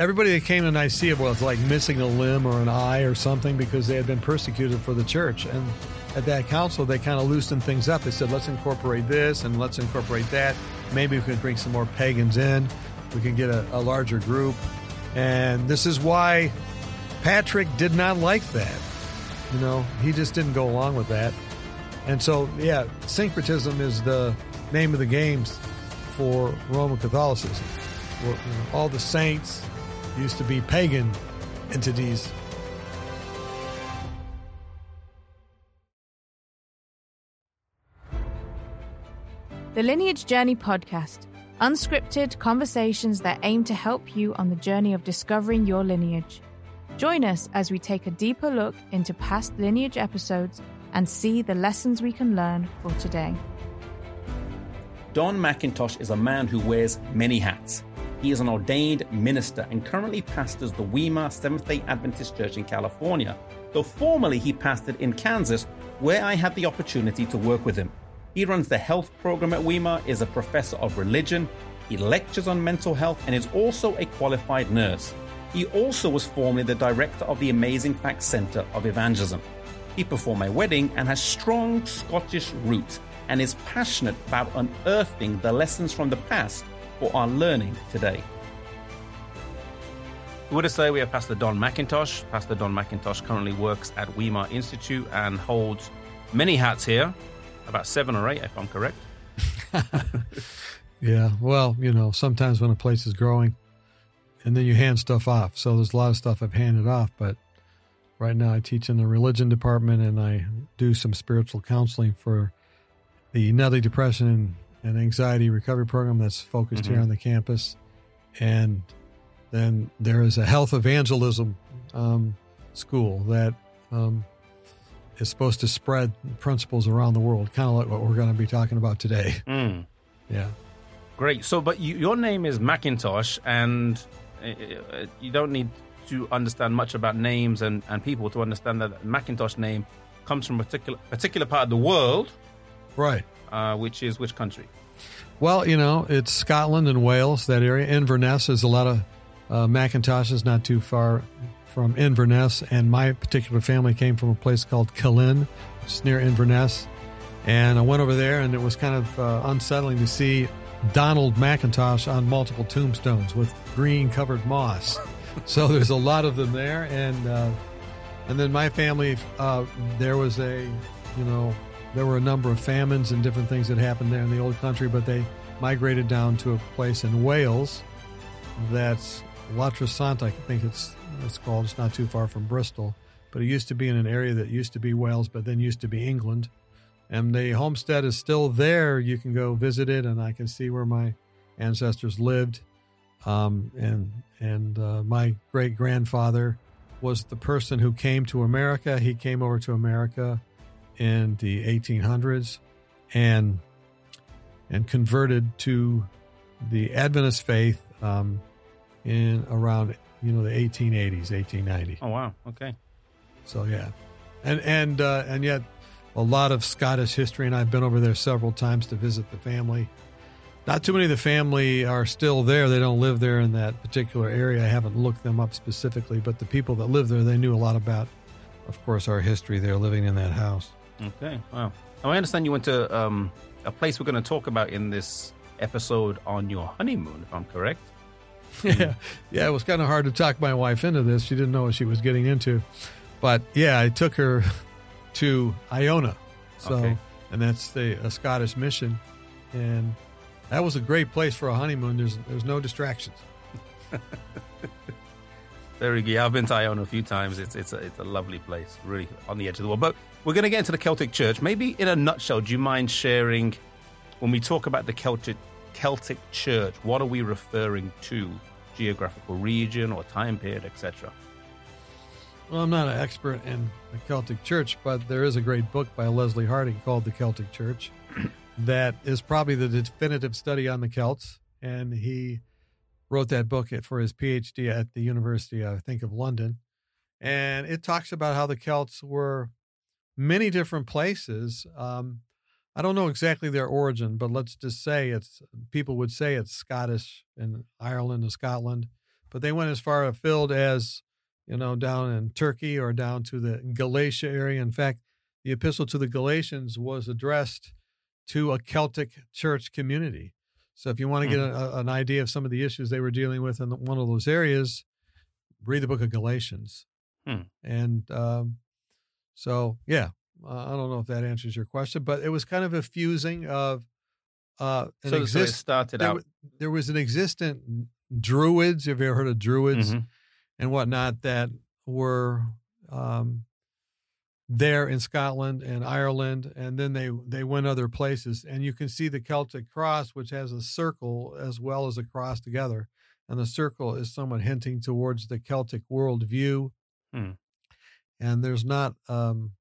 everybody that came to Nicaea was like missing a limb or an eye or something because they had been persecuted for the church. And at that council, they kind of loosened things up. They said, let's incorporate this and let's incorporate that. Maybe we could bring some more pagans in. We can get a, a larger group. And this is why Patrick did not like that. You know, he just didn't go along with that. And so, yeah, syncretism is the name of the games for Roman Catholicism. All the saints used to be pagan entities. The Lineage Journey podcast, unscripted conversations that aim to help you on the journey of discovering your lineage. Join us as we take a deeper look into past lineage episodes and see the lessons we can learn for today. Don Mackintosh is a man who wears many hats. He is an ordained minister and currently pastors the Weimar Seventh day Adventist Church in California, though formerly he pastored in Kansas, where I had the opportunity to work with him. He runs the health program at Weimar, is a professor of religion, he lectures on mental health, and is also a qualified nurse. He also was formerly the director of the Amazing Facts Center of Evangelism. He performed my wedding and has strong Scottish roots and is passionate about unearthing the lessons from the past for our learning today. With us today, we have Pastor Don Mackintosh. Pastor Don Mackintosh currently works at Weimar Institute and holds many hats here, about seven or eight, if I'm correct. yeah, well, you know, sometimes when a place is growing, and then you hand stuff off. So there's a lot of stuff I've handed off, but right now I teach in the religion department and I do some spiritual counseling for the Nedley Depression and Anxiety Recovery Program that's focused mm-hmm. here on the campus. And then there is a health evangelism um, school that um, is supposed to spread principles around the world, kind of like what we're going to be talking about today. Mm. Yeah. Great. So, but you, your name is Mackintosh, and uh, uh, you don't need to understand much about names and, and people to understand that Mackintosh name comes from a particular, particular part of the world. Right. Uh, which is which country? Well, you know, it's Scotland and Wales, that area. Inverness is a lot of uh, Mackintoshes not too far from Inverness. And my particular family came from a place called Killin, which is near Inverness. And I went over there, and it was kind of uh, unsettling to see Donald McIntosh on multiple tombstones with green covered moss. so there's a lot of them there, and uh, and then my family, uh, there was a, you know, there were a number of famines and different things that happened there in the old country, but they migrated down to a place in Wales that's La Tresant, I think it's it's called. It's not too far from Bristol, but it used to be in an area that used to be Wales, but then used to be England and the homestead is still there. You can go visit it, and I can see where my ancestors lived. Um, and and uh, my great grandfather was the person who came to America. He came over to America in the 1800s, and and converted to the Adventist faith um, in around you know the 1880s, 1890. Oh wow, okay. So yeah, and and uh, and yet a lot of Scottish history, and I've been over there several times to visit the family. Not too many of the family are still there. They don't live there in that particular area. I haven't looked them up specifically, but the people that live there, they knew a lot about, of course, our history there living in that house. Okay, wow. Now, I understand you went to um, a place we're going to talk about in this episode on your honeymoon, if I'm correct. Yeah, yeah. It was kind of hard to talk my wife into this. She didn't know what she was getting into, but yeah, I took her to Iona. So, okay. and that's the a Scottish mission, and that was a great place for a honeymoon. There's there's no distractions. Very good. I've been to Iona a few times. It's it's a, it's a lovely place, really on the edge of the world. But we're going to get into the Celtic Church. Maybe in a nutshell, do you mind sharing when we talk about the Celtic Celtic Church? What are we referring to? Geographical region or time period, etc. Well, I'm not an expert in the Celtic Church, but there is a great book by Leslie Hardinge called The Celtic Church that is probably the definitive study on the Celts. And he wrote that book for his PhD at the University, I think, of London. And it talks about how the Celts were many different places. Um, I don't know exactly their origin, but let's just say it's people would say it's Scottish and Ireland and Scotland but they went as far afield as you know down in Turkey or down to the Galatia area. In fact, the epistle to the Galatians was addressed to a Celtic church community. So if you want to get Mhm. a, an idea of some of the issues they were dealing with in one of those areas, read the book of Galatians. Hmm. And um, so, yeah, uh, I don't know if that answers your question, but it was kind of a fusing of uh, an So, so it started there, out. there was an existent druids. Have you ever heard of druids Mhm. and whatnot that were um, there in Scotland and Ireland, and then they they went other places. And you can see the Celtic cross, which has a circle as well as a cross together, and the circle is somewhat hinting towards the Celtic worldview. Hmm. And there's not. Um,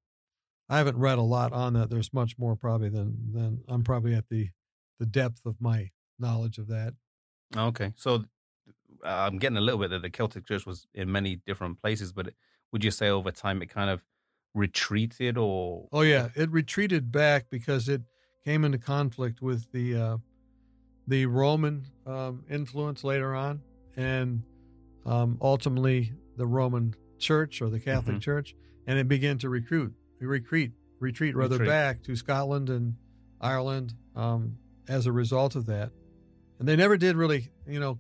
I haven't read a lot on that. There's much more probably than than I'm probably at the the depth of my knowledge of that. Okay, so uh, I'm getting a little bit that the Celtic Church was in many different places, but would you say over time it kind of retreated or? Oh yeah, it retreated back because it came into conflict with the uh, the Roman um, influence later on, and um, ultimately the Roman Church or the Catholic Mhm. Church, and it began to recruit, retreat, retreat rather Retreat. back to Scotland and Ireland um, as a result of that. And they never did really, you know,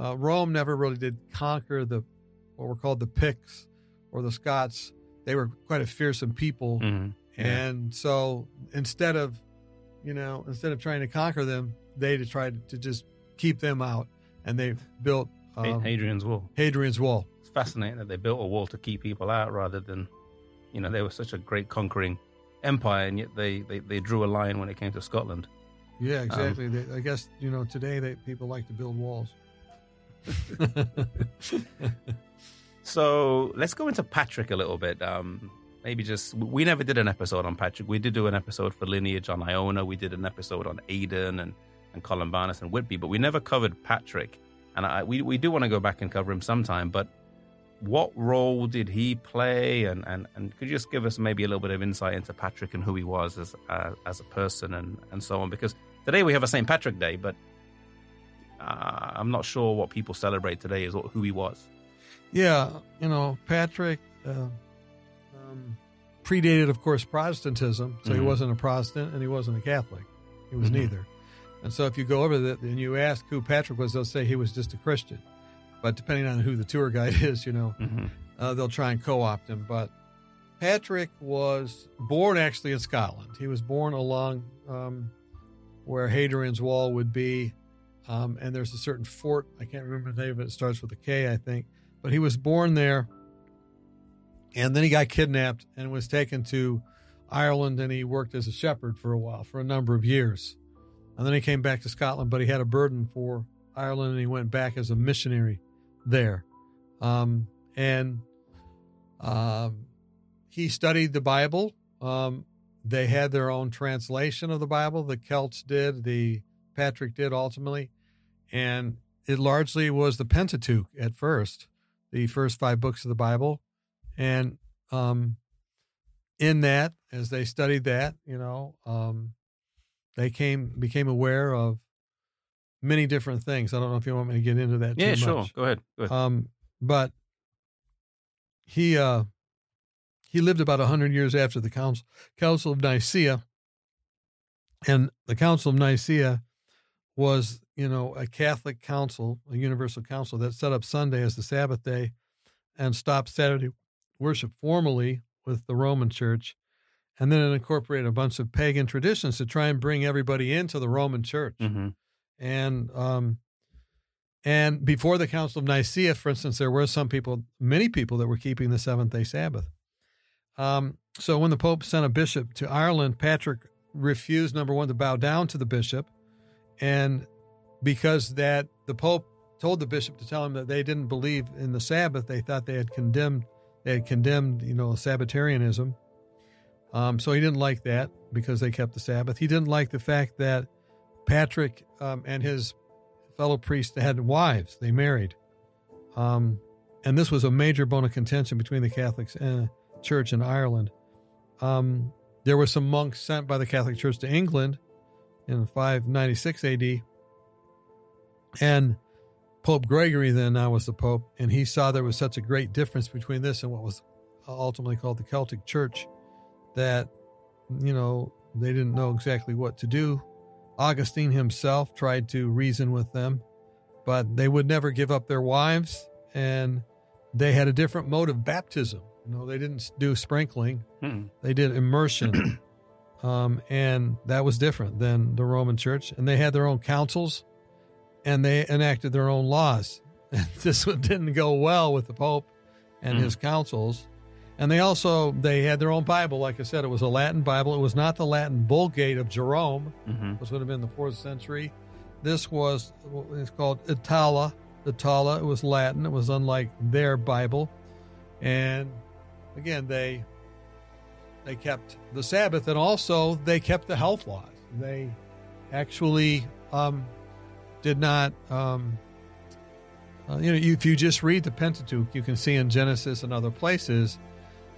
uh, Rome never really did conquer the what were called the Picts or the Scots. They were quite a fearsome people. Mhm. Yeah. And so instead of, you know, instead of trying to conquer them, they tried to just keep them out, and they built um, Hadrian's Wall. Hadrian's Wall. It's fascinating that they built a wall to keep people out rather than, you know, they were such a great conquering empire, and yet they, they, they drew a line when it came to Scotland. Yeah, exactly. they, I guess you know today they people like to build walls. So let's go into Patrick a little bit. Um, maybe just we never did an episode on Patrick. We did do an episode for lineage on Iona. We did an episode on Aidan and and Columbanus and Whitby, but we never covered Patrick. And I, we we do want to go back and cover him sometime. But what role did he play? And and and could you just give us maybe a little bit of insight into Patrick and who he was as uh, as a person and and so on? Because today we have a St. Patrick Day, but uh, I'm not sure what people celebrate today is what, who he was. Yeah, you know, Patrick uh, um, predated, of course, Protestantism. So he Mhm. wasn't a Protestant and he wasn't a Catholic. He was Mhm. neither. And so if you go over that and you ask who Patrick was, they'll say he was just a Christian. But depending on who the tour guide is, you know, Mm-hmm. uh, they'll try and co-opt him. But Patrick was born actually in Scotland. He was born along um, where Hadrian's Wall would be, um, and there's a certain fort. I can't remember the name of it. It starts with a K, I think. But he was born there, and then he got kidnapped and was taken to Ireland, and he worked as a shepherd for a while, for a number of years. And then he came back to Scotland, but he had a burden for Ireland, and he went back as a missionary there. Um, and um, he studied the Bible. Um, they had their own translation of the Bible. The Celts did, the Patrick did ultimately, and it largely was the Pentateuch at first, the first five books of the Bible, and um, in that, as they studied that, you know, um, they came became aware of many different things. I don't know if you want me to get into that. Yeah, too sure. much. Go ahead. Go ahead. Um, but he uh, he lived about hundred years after the council Council of Nicaea, and the Council of Nicaea was you know a Catholic council, a universal council that set up Sunday as the Sabbath day, and stopped Saturday worship formally with the Roman Church, and then it incorporated a bunch of pagan traditions to try and bring everybody into the Roman Church mm-hmm. and um, and before the Council of Nicaea, for instance, there were some people, many people that were keeping the seventh day Sabbath. Um, so when the Pope sent a bishop to Ireland, Patrick refused number one to bow down to the bishop, and because that the Pope told the bishop to tell him that they didn't believe in the Sabbath, they thought they had condemned they had condemned you know Sabbatarianism. Um, so he didn't like that because they kept the Sabbath. He didn't like the fact that Patrick um, and his fellow priests had wives. They married. Um, and this was a major bone of contention between the Catholics and Church in Ireland. Um, there were some monks sent by the Catholic Church to England in 596 AD. And Pope Gregory then I was the Pope, and he saw there was such a great difference between this and what was ultimately called the Celtic Church that, you know, they didn't know exactly what to do. Augustine himself tried to reason with them, but they would never give up their wives, and they had a different mode of baptism. You know, they didn't do sprinkling; Mm. they did immersion, um, and that was different than the Roman Church. And they had their own councils, and they enacted their own laws. This one didn't go well with the Pope and Mm. his councils. And they also they had their own Bible. Like I said, it was a Latin Bible. It was not the Latin Vulgate of Jerome, hmm which would have been the fourth century. This was it's called Itala. Itala. It was Latin. It was unlike their Bible, and again they they kept the Sabbath, and also they kept the health laws. They actually um, did not. Um, uh, you know, if you just read the Pentateuch, you can see in Genesis and other places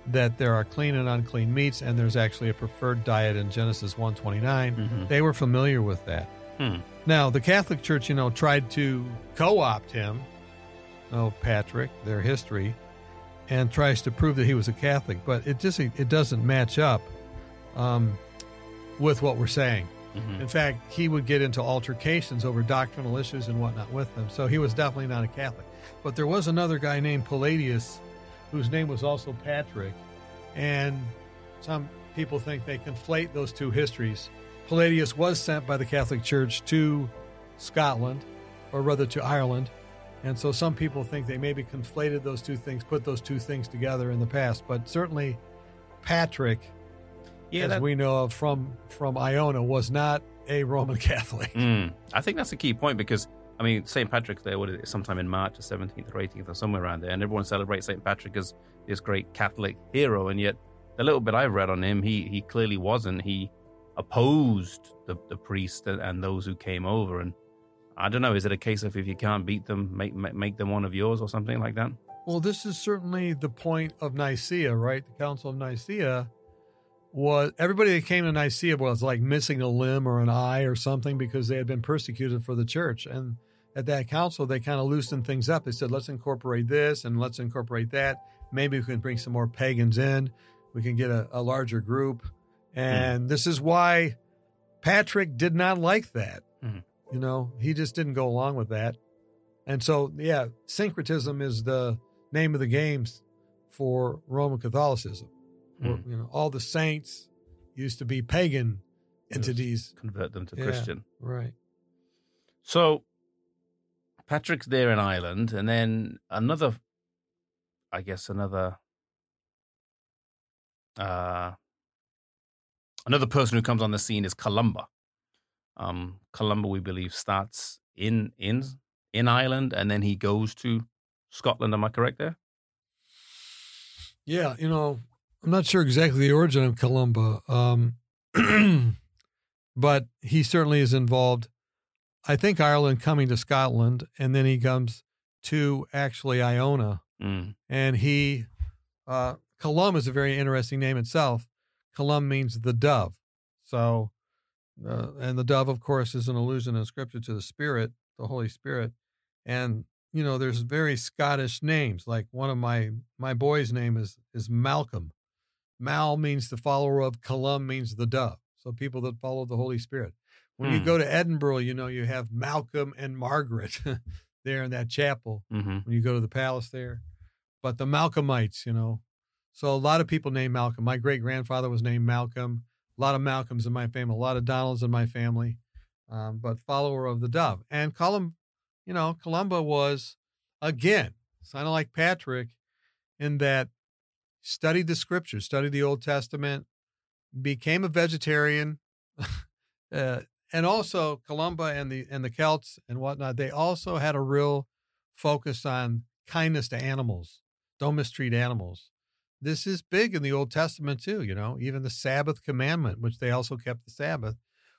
that there are clean and unclean meats, and there's actually a preferred diet in Genesis 129. Mhm. They were familiar with that. Hmm. Now, the Catholic Church, you know, tried to co-opt him, oh Patrick, their history, and tries to prove that he was a Catholic, but it just it doesn't match up um, with what we're saying. Mhm. In fact, he would get into altercations over doctrinal issues and whatnot with them. So he was definitely not a Catholic. But there was another guy named Palladius, whose name was also Patrick, and some people think they conflate those two histories. Palladius was sent by the Catholic Church to Scotland, or rather to Ireland. And so some people think they maybe conflated those two things, put those two things together in the past. But certainly, Patrick, Yeah, as that, we know of from from Iona, was not a Roman Catholic. Mm. I think that's a key point because I mean St. Patrick's Day, what is it, sometime in March, the seventeenth or eighteenth, or somewhere around there, and everyone celebrates St. Patrick as this great Catholic hero, and yet the little bit I've read on him, he he clearly wasn't. He opposed the the priest and, and those who came over, and I don't know. Is it a case of if you can't beat them, make make, make them one of yours or something like that? Well, this is certainly the point of Nicaea, right? The Council of Nicaea was everybody that came to Nicaea was like missing a limb or an eye or something because they had been persecuted for the church. And at that council, they kind of loosened things up. They said, let's incorporate this and let's incorporate that. Maybe we can bring some more pagans in. We can get a, a larger group. And this is why Patrick did not like that. Mhm. You know, he just didn't go along with that. And so, yeah, syncretism is the name of the games for Roman Catholicism. Mm. You know, all the saints used to be pagan entities. Convert them to Yeah. Christian. Right. So Patrick's there in Ireland, and then another, I guess, another, uh, another person who comes on the scene is Columba. Um, Columba, we believe, starts in in in Ireland, and then he goes to Scotland. Am I correct there? Yeah, you know, I'm not sure exactly the origin of Columba, um, but he certainly is involved. I think Ireland coming to Scotland, and then he comes to actually Iona, Mm. and he uh, Colum is a very interesting name itself. Colum means the dove, so uh, and the dove, of course, is an allusion in Scripture to the Spirit, the Holy Spirit, and you know there's very Scottish names. Like one of my my boy's name is is Malcolm. Mal means the follower of. Colum means the dove. So people that follow the Holy Spirit. When you Hmm. go to Edinburgh, you know you have Malcolm and Margaret there in that chapel hmm when you go to the palace there. But the Malcolmites, you know, so a lot of people named Malcolm. My great grandfather was named Malcolm. A lot of Malcolms in my family, a lot of Donalds in my family, um, but follower of the dove. And Colum, you know, Columba was again, kind of like Patrick, in that studied the scriptures, studied the Old Testament, became a vegetarian, uh, and also Columba and the and the Celts and whatnot. They also had a real focus on kindness to animals. Don't mistreat animals. This is big in the Old Testament too. You know, even the Sabbath commandment, which they also kept the Sabbath,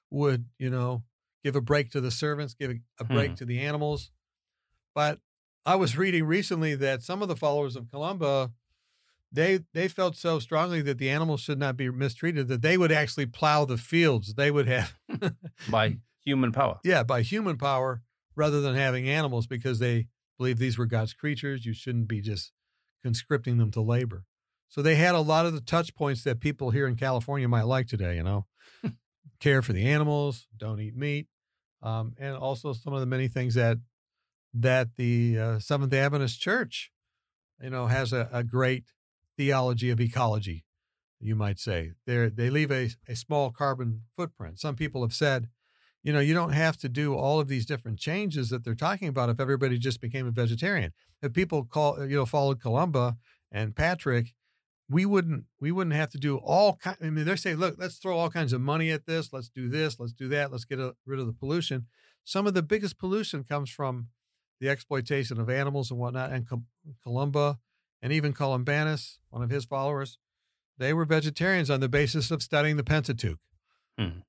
would you know give a break to the servants, give a break Hmm. to the animals. But I was reading recently that some of the followers of Columba they they felt so strongly that the animals should not be mistreated that they would actually plow the fields. They would have By human power. yeah, by human power, rather than having animals because they believe these were God's creatures. You shouldn't be just conscripting them to labor. So they had a lot of the touch points that people here in California might like today, you know, care for the animals, don't eat meat, um, and also some of the many things that that the uh, Seventh Adventist Church, you know, has a, a great theology of ecology, you might say. They they leave a, a small carbon footprint. Some people have said, you know, you don't have to do all of these different changes that they're talking about if everybody just became a vegetarian. If people call, you know, followed Columba and Patrick, we wouldn't we wouldn't have to do all kind. I mean, they're saying, look, let's throw all kinds of money at this. Let's do this. Let's do that. Let's get a, rid of the pollution. Some of the biggest pollution comes from the exploitation of animals and whatnot. And Columba and even Columbanus, one of his followers, they were vegetarians on the basis of studying the Pentateuch. Hmm.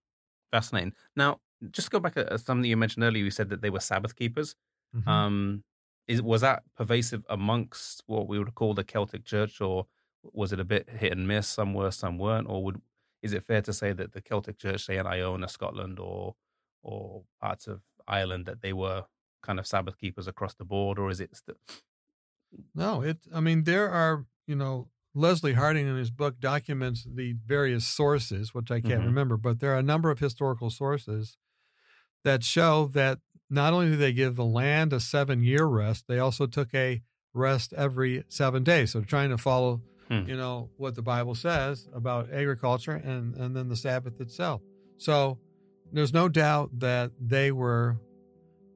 Fascinating. Now, just go back to something you mentioned earlier. You said that they were Sabbath keepers. Mm-hmm. Um, is was that pervasive amongst what we would call the Celtic Church, or was it a bit hit and miss? Some were, some weren't. Or would is it fair to say that the Celtic Church, say in Iona, Scotland, or or parts of Ireland, that they were kind of Sabbath keepers across the board, or is it? Still... No, it. I mean, there are you know Leslie Hardinge in his book documents the various sources, which I can't mm-hmm. remember, but there are a number of historical sources that show that not only did they give the land a seven year rest, they also took a rest every seven days. So trying to follow, hmm. you know, what the Bible says about agriculture and, and then the Sabbath itself. So there's no doubt that they were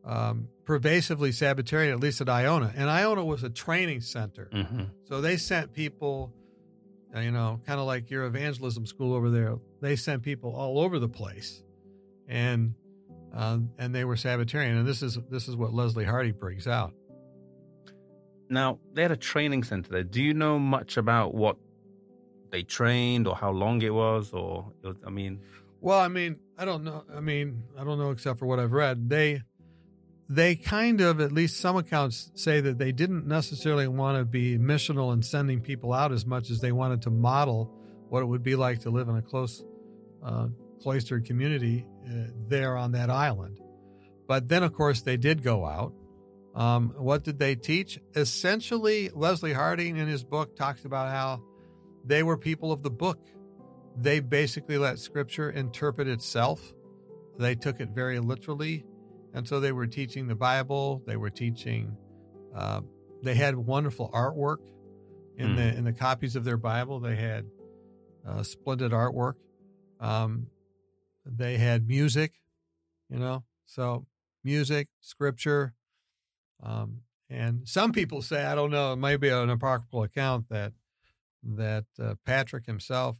um, pervasively Sabbatarian, at least at Iona. And Iona was a training center. Mm-hmm. So they sent people, uh, you know, kind of like your evangelism school over there. They sent people all over the place. And uh, and they were Sabbatarian. And this is this is what Leslie Hardinge brings out. Now they had a training center there. Do you know much about what they trained or how long it was? Or I mean, well, I mean, I don't know. I mean, I don't know except for what I've read. They they kind of, at least some accounts say that they didn't necessarily want to be missional and sending people out as much as they wanted to model what it would be like to live in a close uh, cloistered community uh, there on that island. But then, of course, they did go out. Um, what did they teach? Essentially, Leslie Hardinge in his book talks about how they were people of the book. They basically let scripture interpret itself. They took it very literally and so they were teaching the Bible. They were teaching. Uh, they had wonderful artwork in mm. the in the copies of their Bible. They had uh, splendid artwork. Um, they had music, you know. So music, scripture, um, and some people say I don't know. It might be an apocryphal account that that uh, Patrick himself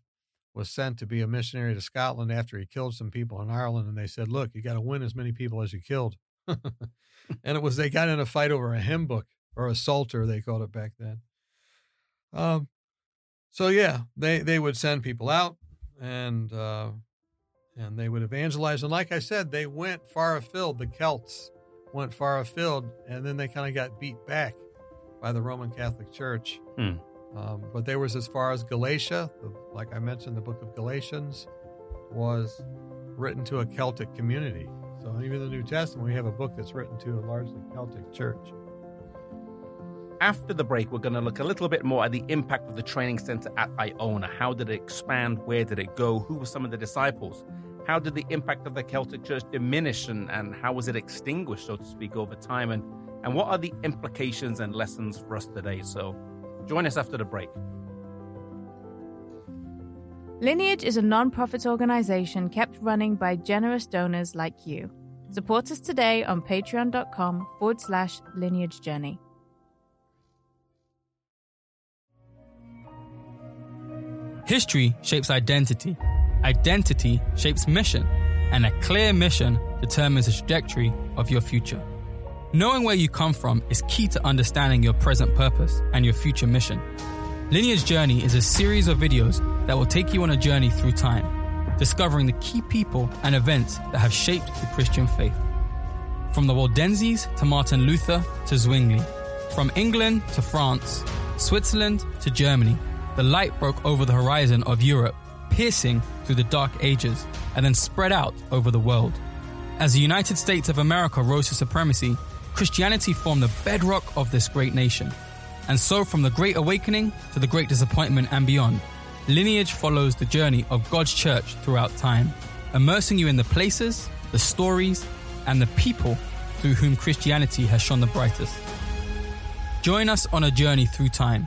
was sent to be a missionary to Scotland after he killed some people in Ireland. And they said, look, you got to win as many people as you killed. and it was, they got in a fight over a hymn book or a psalter, they called it back then. Um, so yeah, they, they would send people out and, uh, and they would evangelize. And like I said, they went far afield. The Celts went far afield and then they kind of got beat back by the Roman Catholic Church. Hmm. Um, but there was as far as Galatia, like I mentioned, the book of Galatians was written to a Celtic community. So even the New Testament, we have a book that's written to a largely Celtic church. After the break, we're going to look a little bit more at the impact of the training center at Iona. How did it expand? Where did it go? Who were some of the disciples? How did the impact of the Celtic church diminish and, and how was it extinguished, so to speak, over time? And, and what are the implications and lessons for us today? So Join us after the break. Lineage is a non profit organization kept running by generous donors like you. Support us today on patreon.com forward slash lineage journey. History shapes identity, identity shapes mission, and a clear mission determines the trajectory of your future. Knowing where you come from is key to understanding your present purpose and your future mission. Lineage Journey is a series of videos that will take you on a journey through time, discovering the key people and events that have shaped the Christian faith. From the Waldenses to Martin Luther to Zwingli, from England to France, Switzerland to Germany, the light broke over the horizon of Europe, piercing through the dark ages, and then spread out over the world. As the United States of America rose to supremacy, Christianity formed the bedrock of this great nation. And so, from the Great Awakening to the Great Disappointment and beyond, Lineage follows the journey of God's church throughout time, immersing you in the places, the stories, and the people through whom Christianity has shone the brightest. Join us on a journey through time.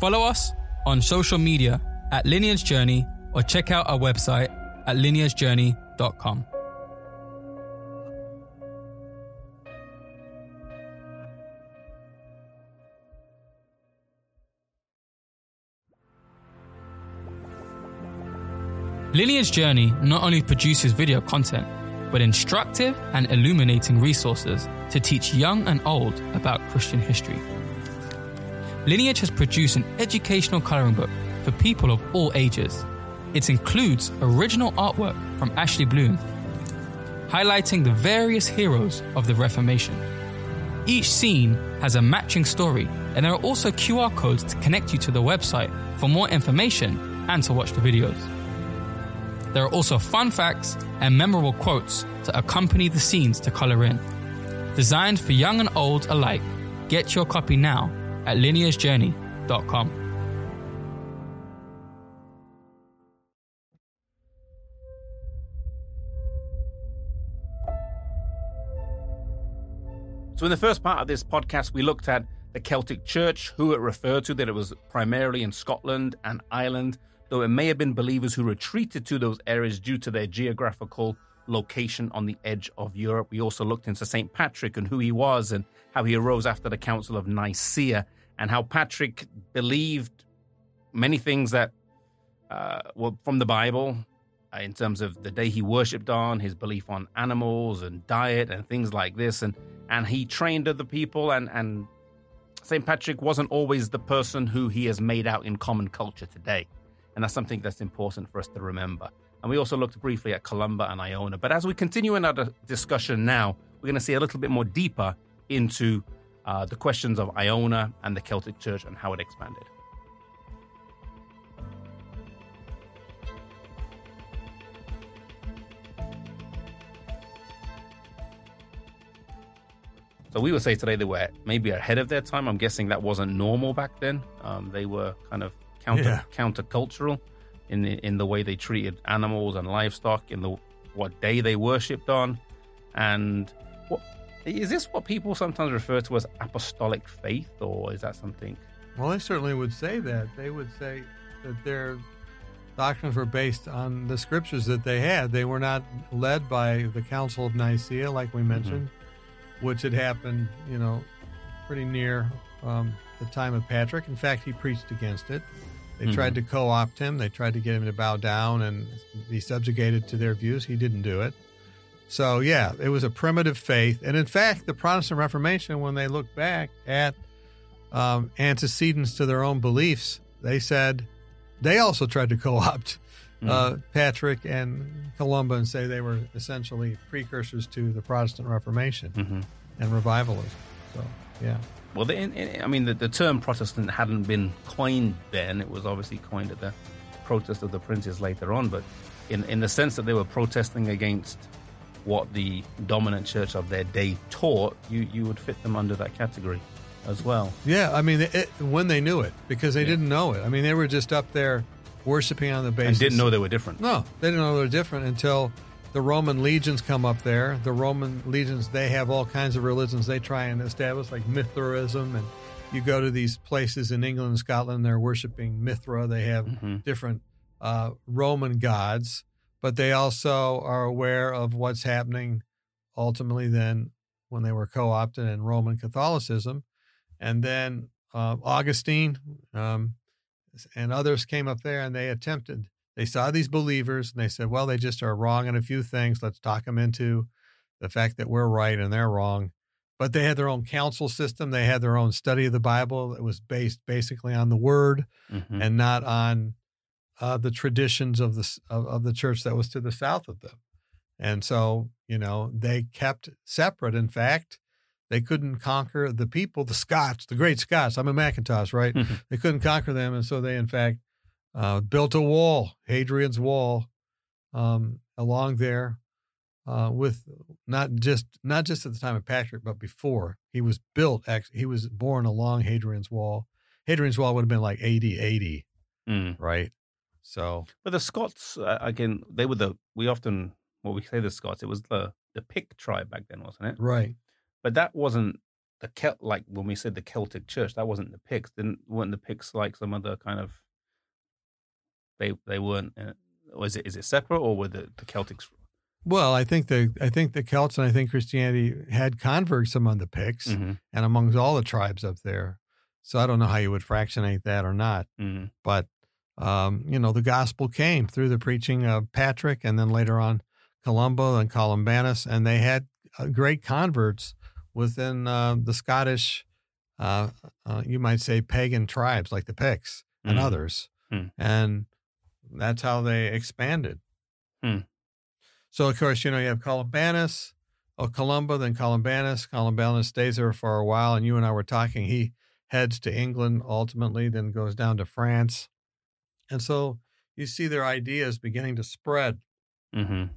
Follow us on social media at Lineage Journey or check out our website at lineagejourney.com. Lineage Journey not only produces video content, but instructive and illuminating resources to teach young and old about Christian history. Lineage has produced an educational coloring book for people of all ages. It includes original artwork from Ashley Bloom, highlighting the various heroes of the Reformation. Each scene has a matching story, and there are also QR codes to connect you to the website for more information and to watch the videos. There are also fun facts and memorable quotes to accompany the scenes to color in. Designed for young and old alike, get your copy now at lineagejourney.com. So, in the first part of this podcast, we looked at the Celtic Church, who it referred to, that it was primarily in Scotland and Ireland, though it may have been believers who retreated to those areas due to their geographical location on the edge of Europe. We also looked into St. Patrick and who he was and how he arose after the Council of Nicaea and how Patrick believed many things that uh, were from the Bible uh, in terms of the day he worshipped on, his belief on animals and diet and things like this. And, and he trained other people and, and St. Patrick wasn't always the person who he has made out in common culture today. And that's something that's important for us to remember. And we also looked briefly at Columba and Iona. But as we continue in our discussion now, we're going to see a little bit more deeper into uh, the questions of Iona and the Celtic Church and how it expanded. So we would say today they were maybe ahead of their time. I'm guessing that wasn't normal back then. Um, they were kind of counter yeah. countercultural in the in the way they treated animals and livestock, in the what day they worshipped on, and what is this what people sometimes refer to as apostolic faith, or is that something? Well, they certainly would say that. They would say that their doctrines were based on the scriptures that they had. They were not led by the Council of Nicaea, like we mentioned. Mm-hmm which had happened, you know, pretty near um, the time of Patrick. In fact, he preached against it. They mm-hmm. tried to co opt him, they tried to get him to bow down and be subjugated to their views. He didn't do it. So, yeah, it was a primitive faith. And in fact, the Protestant Reformation, when they look back at um, antecedents to their own beliefs, they said they also tried to co opt uh, mm-hmm. Patrick and Columba and say they were essentially precursors to the Protestant Reformation mm-hmm. and revivalism. So, yeah. Well, I mean, the, the, term Protestant hadn't been coined then. It was obviously coined at the protest of the princes later on. But in, in the sense that they were protesting against what the dominant church of their day taught, you, you would fit them under that category as well. Yeah, I mean, it, when they knew it, because they yeah. didn't know it. I mean, they were just up there worshiping on the basis. And didn't know they were different. No, they didn't know they were different until the Roman legions come up there. The Roman legions, they have all kinds of religions they try and establish, like Mithraism. And you go to these places in England and Scotland, they're worshiping Mithra. They have mm-hmm. different uh, Roman gods, but they also are aware of what's happening ultimately then when they were co opted in Roman Catholicism. And then uh, Augustine, um, and others came up there and they attempted. They saw these believers and they said, well, they just are wrong in a few things. Let's talk them into the fact that we're right and they're wrong. But they had their own council system. They had their own study of the Bible. that was based basically on the Word mm-hmm. and not on uh, the traditions of the of, of the church that was to the south of them. And so, you know, they kept separate. In fact, they couldn't conquer the people, the Scots, the great Scots. I'm a Mackintosh, right? Mm-hmm. They couldn't conquer them. And so they, in fact, uh, built a wall, Hadrian's Wall, um, along there uh, with not just not just at the time of Patrick, but before he was built. Actually, he was born along Hadrian's Wall. Hadrian's Wall would have been like 80, 80, Mm. right? So But the Scots, uh, again, they were the, we often, well, we say the Scots, it was the, the Pict tribe back then, wasn't it? right, But that wasn't the Celt, like when we said the Celtic Church, that wasn't the Picts. Didn't, weren't the Picts like some other kind of, they, they weren't, uh, was it, is it separate or were the, the Celtics? Well, I think the I think the Celts and I think Christianity had converts among the Picts Mm-hmm. and amongst all the tribes up there. So I don't know how you would fractionate that or not, Mm-hmm. but um, you know the gospel came through the preaching of Patrick and then later on Columba and Columbanus, and they had uh, great converts within uh, the Scottish, uh, uh, you might say, pagan tribes like the Picts and Mhm. others, Hmm. and that's how they expanded. Hmm. So of course, you know, you have Columbanus, oh Columba, then Columbanus. Columbanus stays there for a while, and you and I were talking. He heads to England ultimately, then goes down to France, and so you see their ideas beginning to spread Mm-hmm.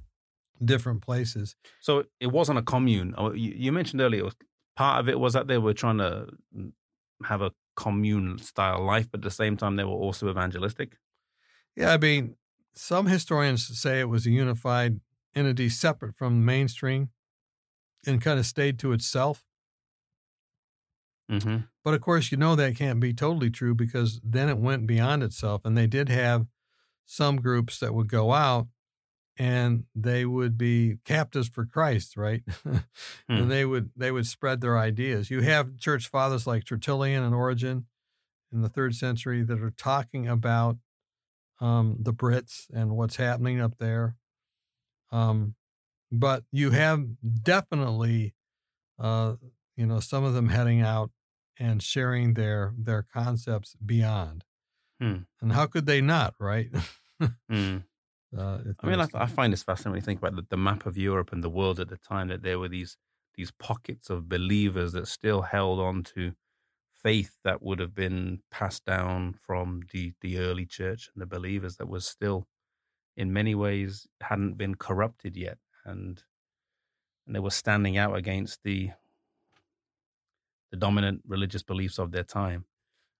different places. So it wasn't a commune. Oh, You, you mentioned earlier, it was, part of it was that they were trying to mm, have a commune style life, but at the same time, they were also evangelistic. Yeah, I mean, some historians say it was a unified entity separate from mainstream and kind of stayed to itself. Mm-hmm. But of course, you know that can't be totally true because then it went beyond itself. And they did have some groups that would go out and they would be captives for Christ, right? Hmm. and they would they would spread their ideas. You have church fathers like Tertullian and Origen in the third century that are talking about um, the Brits and what's happening up there. Um, but you have definitely, uh, you know, some of them heading out and sharing their their concepts beyond. Hmm. And how could they not, right? Mm. Uh, I mean, I, I find this fascinating when you think about the, the map of Europe and the world at the time that there were these these pockets of believers that still held on to faith that would have been passed down from the, the early church and the believers that was still in many ways hadn't been corrupted yet and and they were standing out against the the dominant religious beliefs of their time.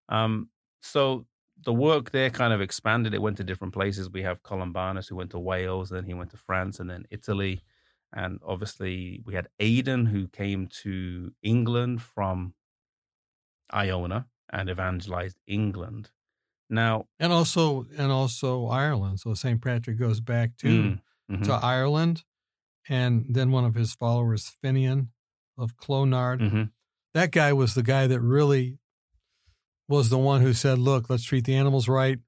Um, so the work there kind of expanded. It went to different places. We have Columbanus who went to Wales, then he went to France, and then Italy. And obviously, we had Aidan who came to England from Iona and evangelized England. Now, and also and also Ireland. So St. Patrick goes back to Mm, mhm. to Ireland, and then one of his followers, Finian of Clonard. Mhm. That guy was the guy that really was the one who said, "Look, let's treat the animals right.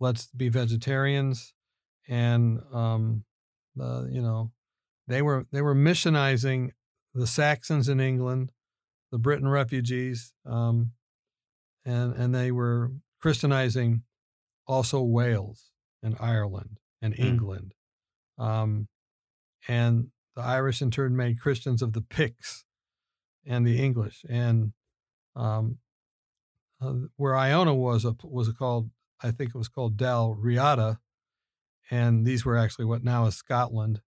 Let's be vegetarians." And um, uh, you know, they were they were missionizing the Saxons in England, the Briton refugees, um, and and they were Christianizing also Wales and Ireland and Mm. England. Um, and the Irish in turn made Christians of the Picts and the English. And um, uh, where Iona was a, was called, I think it was called Dal Riata, and these were actually what now is Scotland.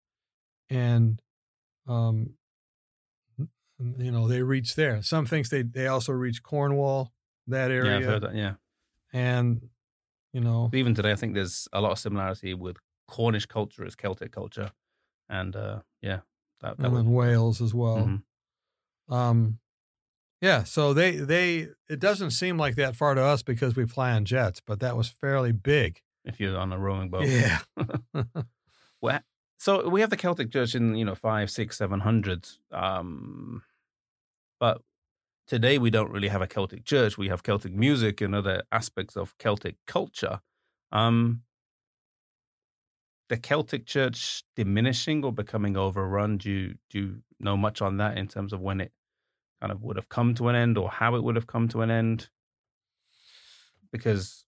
And um, you know they reached there. Some things they they also reached Cornwall, that area, yeah, I've heard that. Yeah. and you know Even today, I think there's a lot of similarity with Cornish culture as Celtic culture. And uh, yeah, that, that and then Wales as well. Mhm. Um, yeah, so they they it doesn't seem like that far to us because we fly on jets, but that was fairly big. If you're on a rowing boat. Yeah, Well, so we have the Celtic Church in you know five, six, seven hundreds, um, but today we don't really have a Celtic Church. We have Celtic music and other aspects of Celtic culture. Um, the Celtic Church diminishing or becoming overrun? Do you do you know much on that in terms of when it kind of would have come to an end or how it would have come to an end? Because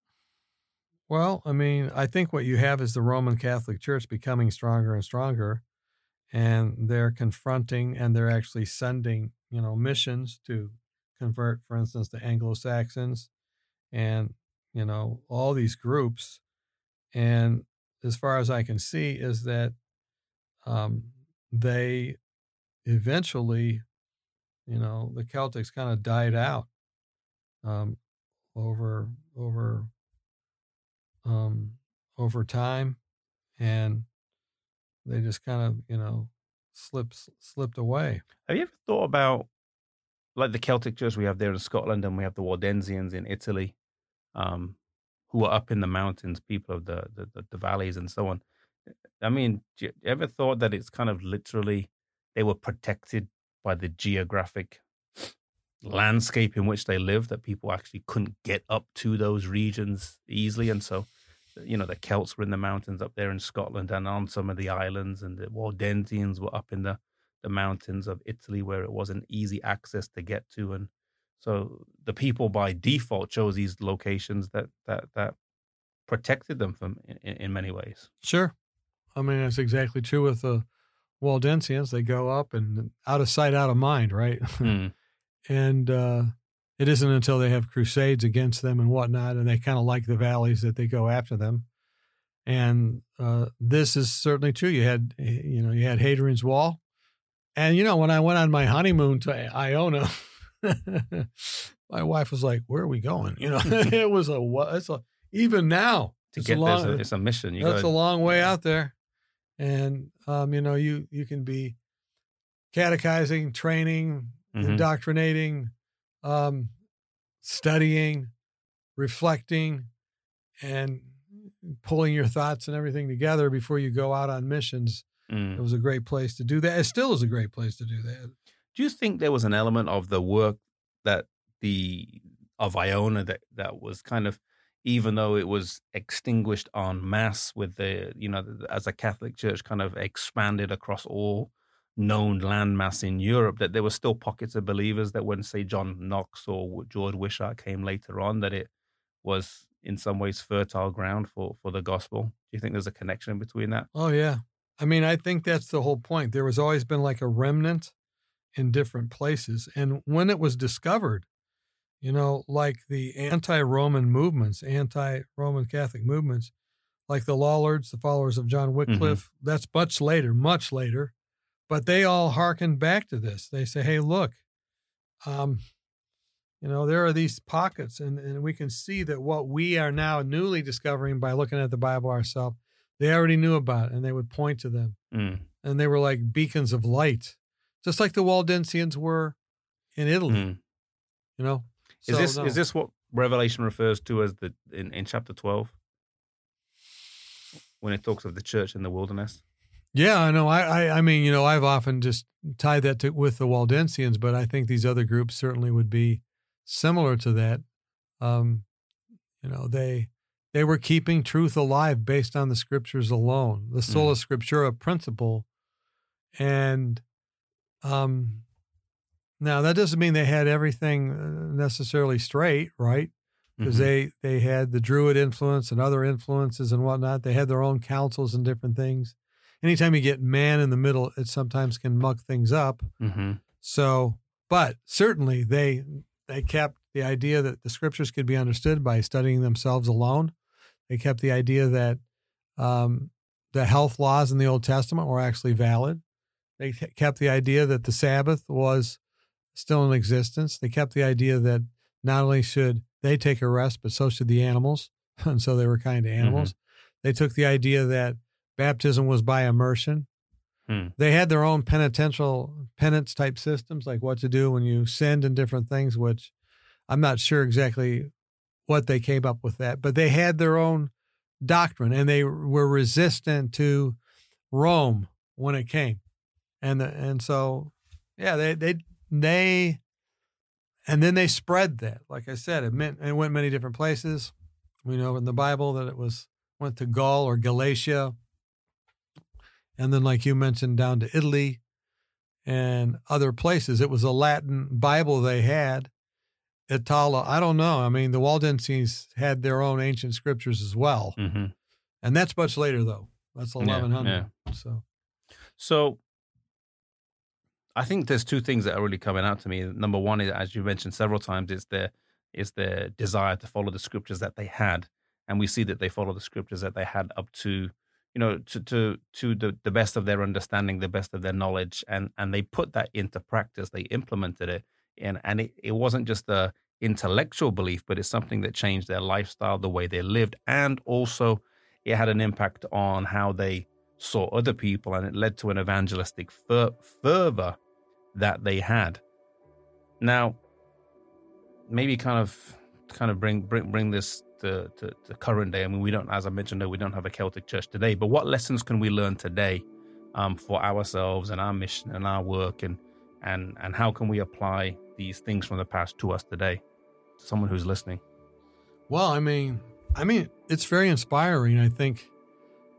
well, I mean, I think what you have is the Roman Catholic Church becoming stronger and stronger, and they're confronting and they're actually sending you know missions to convert, for instance, the Anglo Saxons, and you know all these groups, and as far as I can see, is that um, they eventually, you know, the Celtics kind of died out um, over over um, over time, and they just kind of you know slipped slipped away. Have you ever thought about like the Celtic Church we have there in Scotland, and we have the Waldensians in Italy, um, who are up in the mountains, people of the, the, the, valleys and so on. I mean, you ever thought that it's kind of literally they were protected by the geographic landscape in which they live, that people actually couldn't get up to those regions easily, and so you know the Celts were in the mountains up there in Scotland and on some of the islands, and the Waldensians were up in the the mountains of Italy where it wasn't easy access to get to, and so the people by default chose these locations that that that protected them from in, in many ways. Sure, I mean that's exactly true with the Waldensians. They go up and out of sight, out of mind, right? Mm. and uh, it isn't until they have crusades against them and whatnot, and they kind of like the valleys that they go after them. And uh, this is certainly true. You had, you know, you had Hadrian's Wall, and you know, when I went on my honeymoon to Iona, my wife was like, "Where are we going?" You know, it was a it's a even now To it's get a long, it's a, it's a mission. You that's gotta, a long way yeah. out there, and um, you know, you you can be catechizing, training, Mhm. indoctrinating, um, studying, reflecting, and pulling your thoughts and everything together before you go out on missions. Mm. It was a great place to do that. It still is a great place to do that. Do you think there was an element of the work that the of Iona that that was kind of even though it was extinguished en masse with the you know as a Catholic Church kind of expanded across all known landmass in Europe that there were still pockets of believers that when say John Knox or George Wishart came later on that it was in some ways fertile ground for for the gospel. Do you think there's a connection between that? Oh yeah. I mean, I think that's the whole point. There has always been like a remnant in different places. And when it was discovered, you know, like the anti Roman movements, anti Roman Catholic movements, like the Lollards, the followers of John mm-hmm. Wycliffe, that's much later, much later. But they all hearken back to this. They say, hey, look, um, you know, there are these pockets, and, and we can see that what we are now newly discovering by looking at the Bible ourselves, they already knew about, and they would point to them. Mm. And they were like beacons of light, just like the Waldensians were in Italy, Mm. you know? Is So, this no. is this what Revelation refers to as the in, in chapter twelve when it talks of the church in the wilderness? Yeah, I know. I, I, I mean, you know, I've often just tied that to, with the Waldensians, but I think these other groups certainly would be similar to that. Um, you know, they they were keeping truth alive based on the scriptures alone, the sola scriptura principle, and um, now that doesn't mean they had everything uh, necessarily straight, right? because Mhm. they they had the Druid influence and other influences and whatnot. They had their own councils and different things. Anytime you get man in the middle, it sometimes can muck things up. Mhm. So, but certainly they they kept the idea that the scriptures could be understood by studying themselves alone. They kept the idea that um, the health laws in the Old Testament were actually valid. They kept the idea that the Sabbath was still in existence. They kept the idea that not only should they take a rest, but so should the animals. And so they were kind to animals. They took the idea that baptism was by immersion. Hmm. They had their own penitential penance type systems, like what to do when you sinned and different things, which I'm not sure exactly what they came up with that, but they had their own doctrine and they were resistant to Rome when it came. And the, and so yeah, they they they and then they spread that. Like I said, it meant it went many different places. We know in the Bible that it was went to Gaul or Galatia, and then like you mentioned, down to Italy and other places. It was a Latin Bible they had. Itala, I don't know. I mean, the Waldenses had their own ancient scriptures as well, Mhm. and that's much later though. That's Yeah, eleven hundred. So So I think there's two things that are really coming out to me. Number one is, as you mentioned several times, is their is their desire to follow the scriptures that they had, and we see that they follow the scriptures that they had up to you know, to to to the, the best of their understanding, the best of their knowledge, and and they put that into practice. They implemented it, and and it, it wasn't just a intellectual belief, but it's something that changed their lifestyle, the way they lived, and also it had an impact on how they saw other people, and it led to an evangelistic fer- fervor that they had. Now, maybe kind of kind of bring bring bring this to, to, to, current day. I mean, we don't, as I mentioned, we don't have a Celtic church today. But what lessons can we learn today um, for ourselves and our mission and our work, and and and how can we apply these things from the past to us today? to Someone who's listening. Well, I mean, I mean, it's very inspiring. I think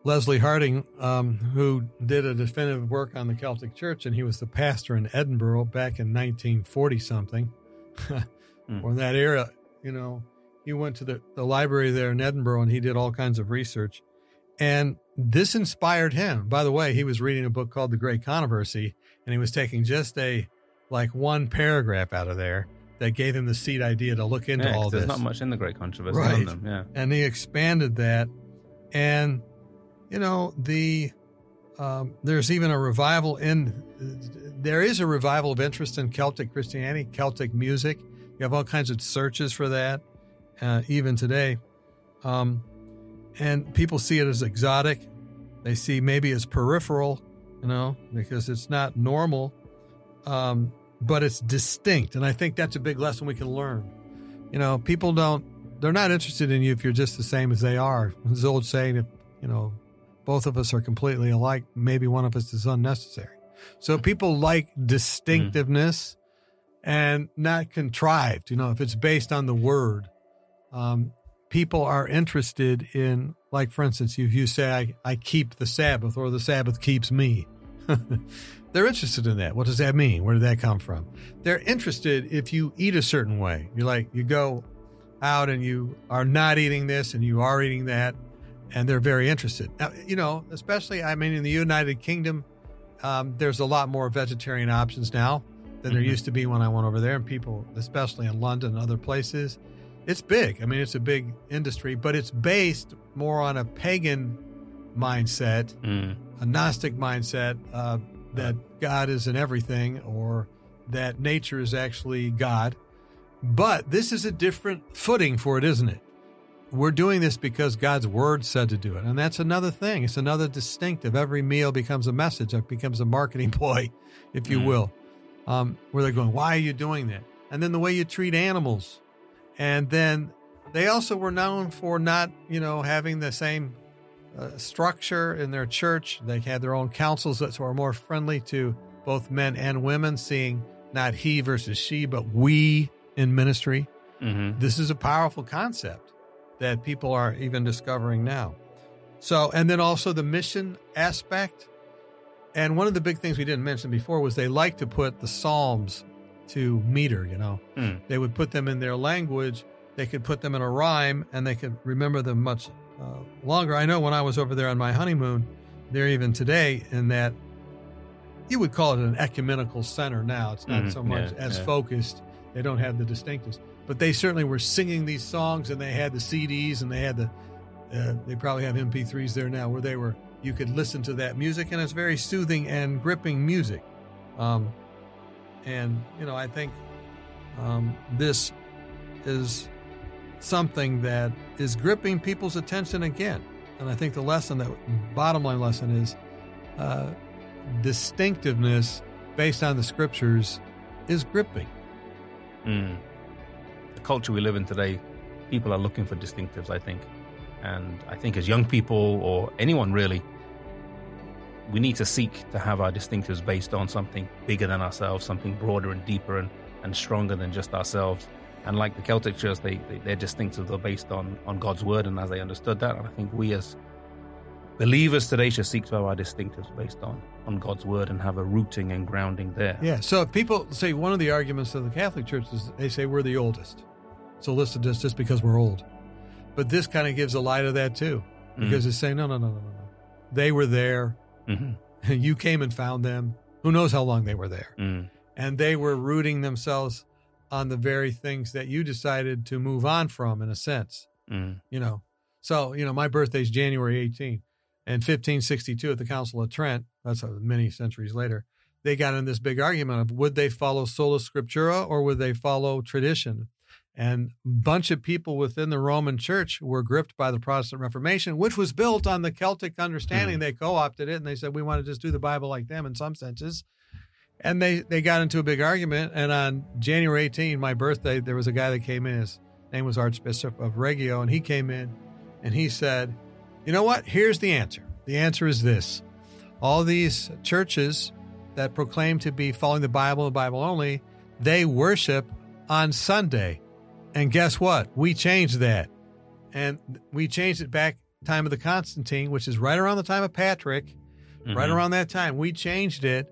Leslie Hardinge, um, who did a definitive work on the Celtic Church, and he was the pastor in Edinburgh back in 1940 something, mm. or in that era. You know, he went to the, the library there in Edinburgh and he did all kinds of research. And this inspired him. By the way, he was reading a book called The Great Controversy, and he was taking just a like one paragraph out of there that gave him the seed idea to look into yeah, all there's this. There's not much in the Great Controversy right. them, yeah. And he expanded that, and you know the um, there's even a revival in there is a revival of interest in Celtic Christianity, Celtic music. You have all kinds of searches for that uh, even today. Um, and people see it as exotic. They see maybe as peripheral, you know, because it's not normal, um, but it's distinct. And I think that's a big lesson we can learn. You know, people don't, they're not interested in you if you're just the same as they are. There's old saying, if, you know, both of us are completely alike, maybe one of us is unnecessary. So people like distinctiveness mm. and not contrived. You know, if it's based on the word, um, people are interested in, like, for instance, if you say, I, I keep the Sabbath or the Sabbath keeps me, they're interested in that. What does that mean? Where did that come from? They're interested if you eat a certain way. You're like, you go out and you are not eating this and you are eating that, and they're very interested. Now, you know, especially, I mean, in the United Kingdom, um, there's a lot more vegetarian options now than there mm-hmm. used to be when I went over there, and people, especially in London and other places, it's big. I mean, it's a big industry, but it's based more on a pagan mindset, mm. a Gnostic mindset uh, that God is in everything or that nature is actually God. But this is a different footing for it, isn't it? We're doing this because God's word said to do it. And that's another thing. It's another distinctive. Every meal becomes a message, it becomes a marketing ploy, if you mm. will, um, where they're going, Why are you doing that? And then the way you treat animals and then they also were known for not, you know, having the same uh, structure in their church. They had their own councils that were more friendly to both men and women, seeing not he versus she, but we in ministry. Mm-hmm. This is a powerful concept that people are even discovering now. So, and then also the mission aspect. And one of the big things we didn't mention before was they like to put the Psalms to meter, you know. Mm. They would put them in their language, they could put them in a rhyme, and they could remember them much uh, longer. I know when I was over there on my honeymoon, there even today, in that you would call it an ecumenical center now. It's not mm so much yeah, as yeah. focused, they don't have the distinctness. But they certainly were singing these songs, and they had the CDs, and they had the, uh, they probably have MP3s there now where they were, you could listen to that music, and it's very soothing and gripping music. Um, and, you know, I think um, this is something that is gripping people's attention again. And I think the lesson, that bottom line lesson is uh, distinctiveness based on the scriptures is gripping. Mm. The culture we live in today, people are looking for distinctives, I think. And I think as young people or anyone really, we need to seek to have our distinctives based on something bigger than ourselves, something broader and deeper and, and stronger than just ourselves. And like the Celtic Church, they, they, their distinctives are based on, on God's word and as they understood that. And I think we as believers today should seek to have our distinctives based on, on God's word and have a rooting and grounding there. Yeah. So if people say one of the arguments of the Catholic Church is they say we're the oldest. So listen to us just because we're old. But this kind of gives a lie to that too. Because mm. it's saying, no, no, no, no, no. They were there Mm-hmm. you came and found them. Who knows how long they were there? Mm. And they were rooting themselves on the very things that you decided to move on from, in a sense. Mm. You know, so you know, my birthday's January 18, And 1562 at the Council of Trent, that's many centuries later, they got in this big argument of would they follow sola scriptura or would they follow tradition? And a bunch of people within the Roman church were gripped by the Protestant Reformation, which was built on the Celtic understanding. Mm. They co opted it and they said, we want to just do the Bible like them in some senses. And they, they got into a big argument. And on January 18, my birthday, there was a guy that came in. His name was Archbishop of Reggio. And he came in and he said, You know what? Here's the answer. The answer is this all these churches that proclaim to be following the Bible and Bible only, they worship on Sunday. And guess what? We changed that. And we changed it back time of the Constantine, which is right around the time of Patrick, mm-hmm. right around that time. We changed it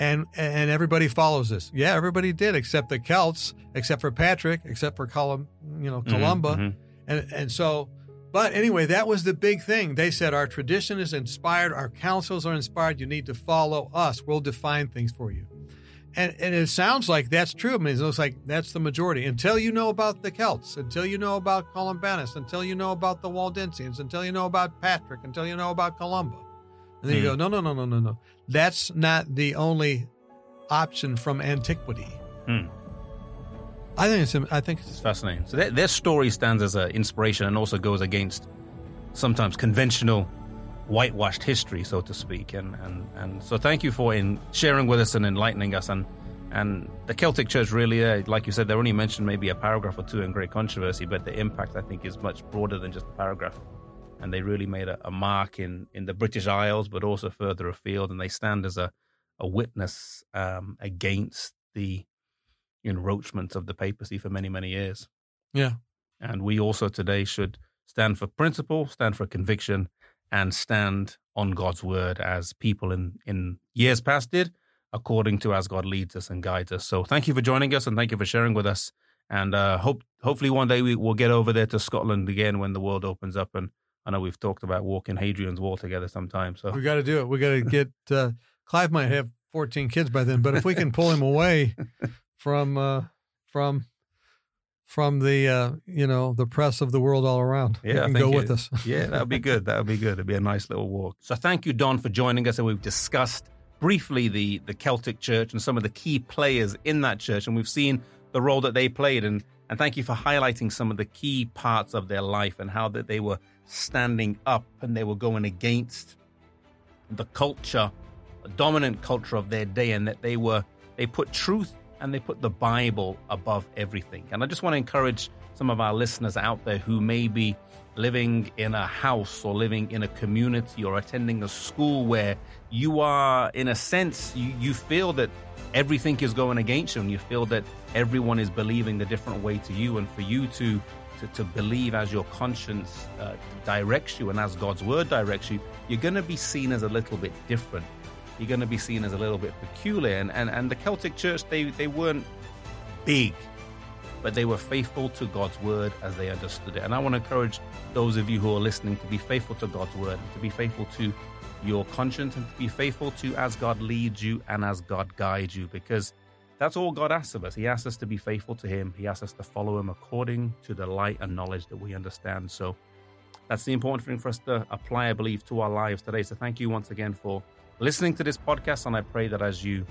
and and everybody follows this. Yeah, everybody did except the Celts, except for Patrick, except for Colum, you know, mm-hmm, Columba. Mm-hmm. And and so but anyway, that was the big thing. They said our tradition is inspired, our councils are inspired. You need to follow us. We'll define things for you. And, and it sounds like that's true. I mean, it looks like that's the majority. Until you know about the Celts, until you know about Columbanus, until you know about the Waldensians, until you know about Patrick, until you know about Columba. And then mm. you go, hmm. no, no, no, no, no, no. That's not the only option from antiquity. Mm. I think it's I think it's fascinating. So their, their story stands as an inspiration and also goes against sometimes conventional whitewashed history, so to speak. And and and so thank you for in sharing with us and enlightening us. And and the Celtic Church really, uh, like you said, they're only mentioned maybe a paragraph or two in great controversy, but the impact I think is much broader than just a paragraph. And they really made a, a mark in in the British Isles, but also further afield. And they stand as a a witness um, against the encroachment of the papacy for many, many years. Yeah. And we also today should stand for principle, stand for conviction, and stand on God's word as people in, in years past did, according to as God leads us and guides us. So thank you for joining us and thank you for sharing with us. And uh, hope hopefully one day we will get over there to Scotland again when the world opens up. And I know we've talked about walking Hadrian's Wall together sometime. So we got to do it. We got to get uh, Clive might have 14 kids by then, but if we can pull him away from uh, from from the uh, you know the press of the world all around. Yeah, you can go with us. yeah, that would be good. That would be good. It'd be a nice little walk. So thank you, Don, for joining us. And we've discussed briefly the the Celtic Church and some of the key players in that church, and we've seen the role that they played. And and thank you for highlighting some of the key parts of their life and how that they were standing up and they were going against the culture, the dominant culture of their day, and that they were they put truth and they put the Bible above everything. And I just want to encourage some of our listeners out there who may be living in a house or living in a community or attending a school where you are, in a sense, you, you feel that everything is going against you and you feel that everyone is believing a different way to you. And for you to to, to believe as your conscience uh, directs you and as God's word directs you, you're going to be seen as a little bit different you're going to be seen as a little bit peculiar. And, and, and the Celtic Church, they, they weren't big, but they were faithful to God's word as they understood it. And I want to encourage those of you who are listening to be faithful to God's word, to be faithful to your conscience, and to be faithful to as God leads you and as God guides you, because that's all God asks of us. He asks us to be faithful to Him. He asks us to follow Him according to the light and knowledge that we understand. So that's the important thing for us to apply, I believe, to our lives today. So thank you once again for listening to this podcast. And I pray that as you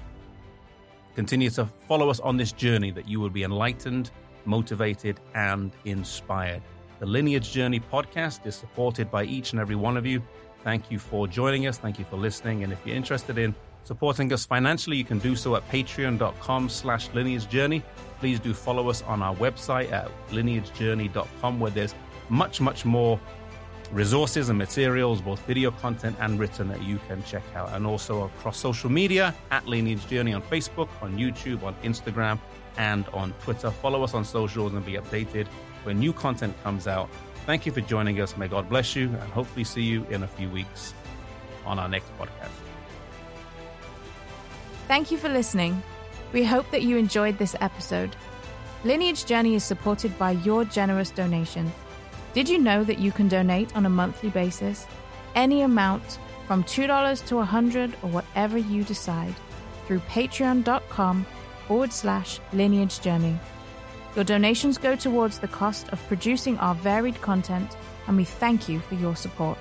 continue to follow us on this journey, that you will be enlightened, motivated, and inspired. The Lineage Journey podcast is supported by each and every one of you. Thank you for joining us. Thank you for listening. And if you're interested in supporting us financially, you can do so at patreon.com slash lineage journey. Please do follow us on our website at lineagejourney.com where there's much, much more resources and materials, both video content and written, that you can check out. And also across social media at Lineage Journey on Facebook, on YouTube, on Instagram, and on Twitter. Follow us on socials and be updated when new content comes out. Thank you for joining us. May God bless you, and hopefully see you in a few weeks on our next podcast. Thank you for listening. We hope that you enjoyed this episode. Lineage Journey is supported by your generous donations. Did you know that you can donate on a monthly basis? Any amount from $2 to 100 or whatever you decide through patreon.com forward slash lineage journey. Your donations go towards the cost of producing our varied content, and we thank you for your support.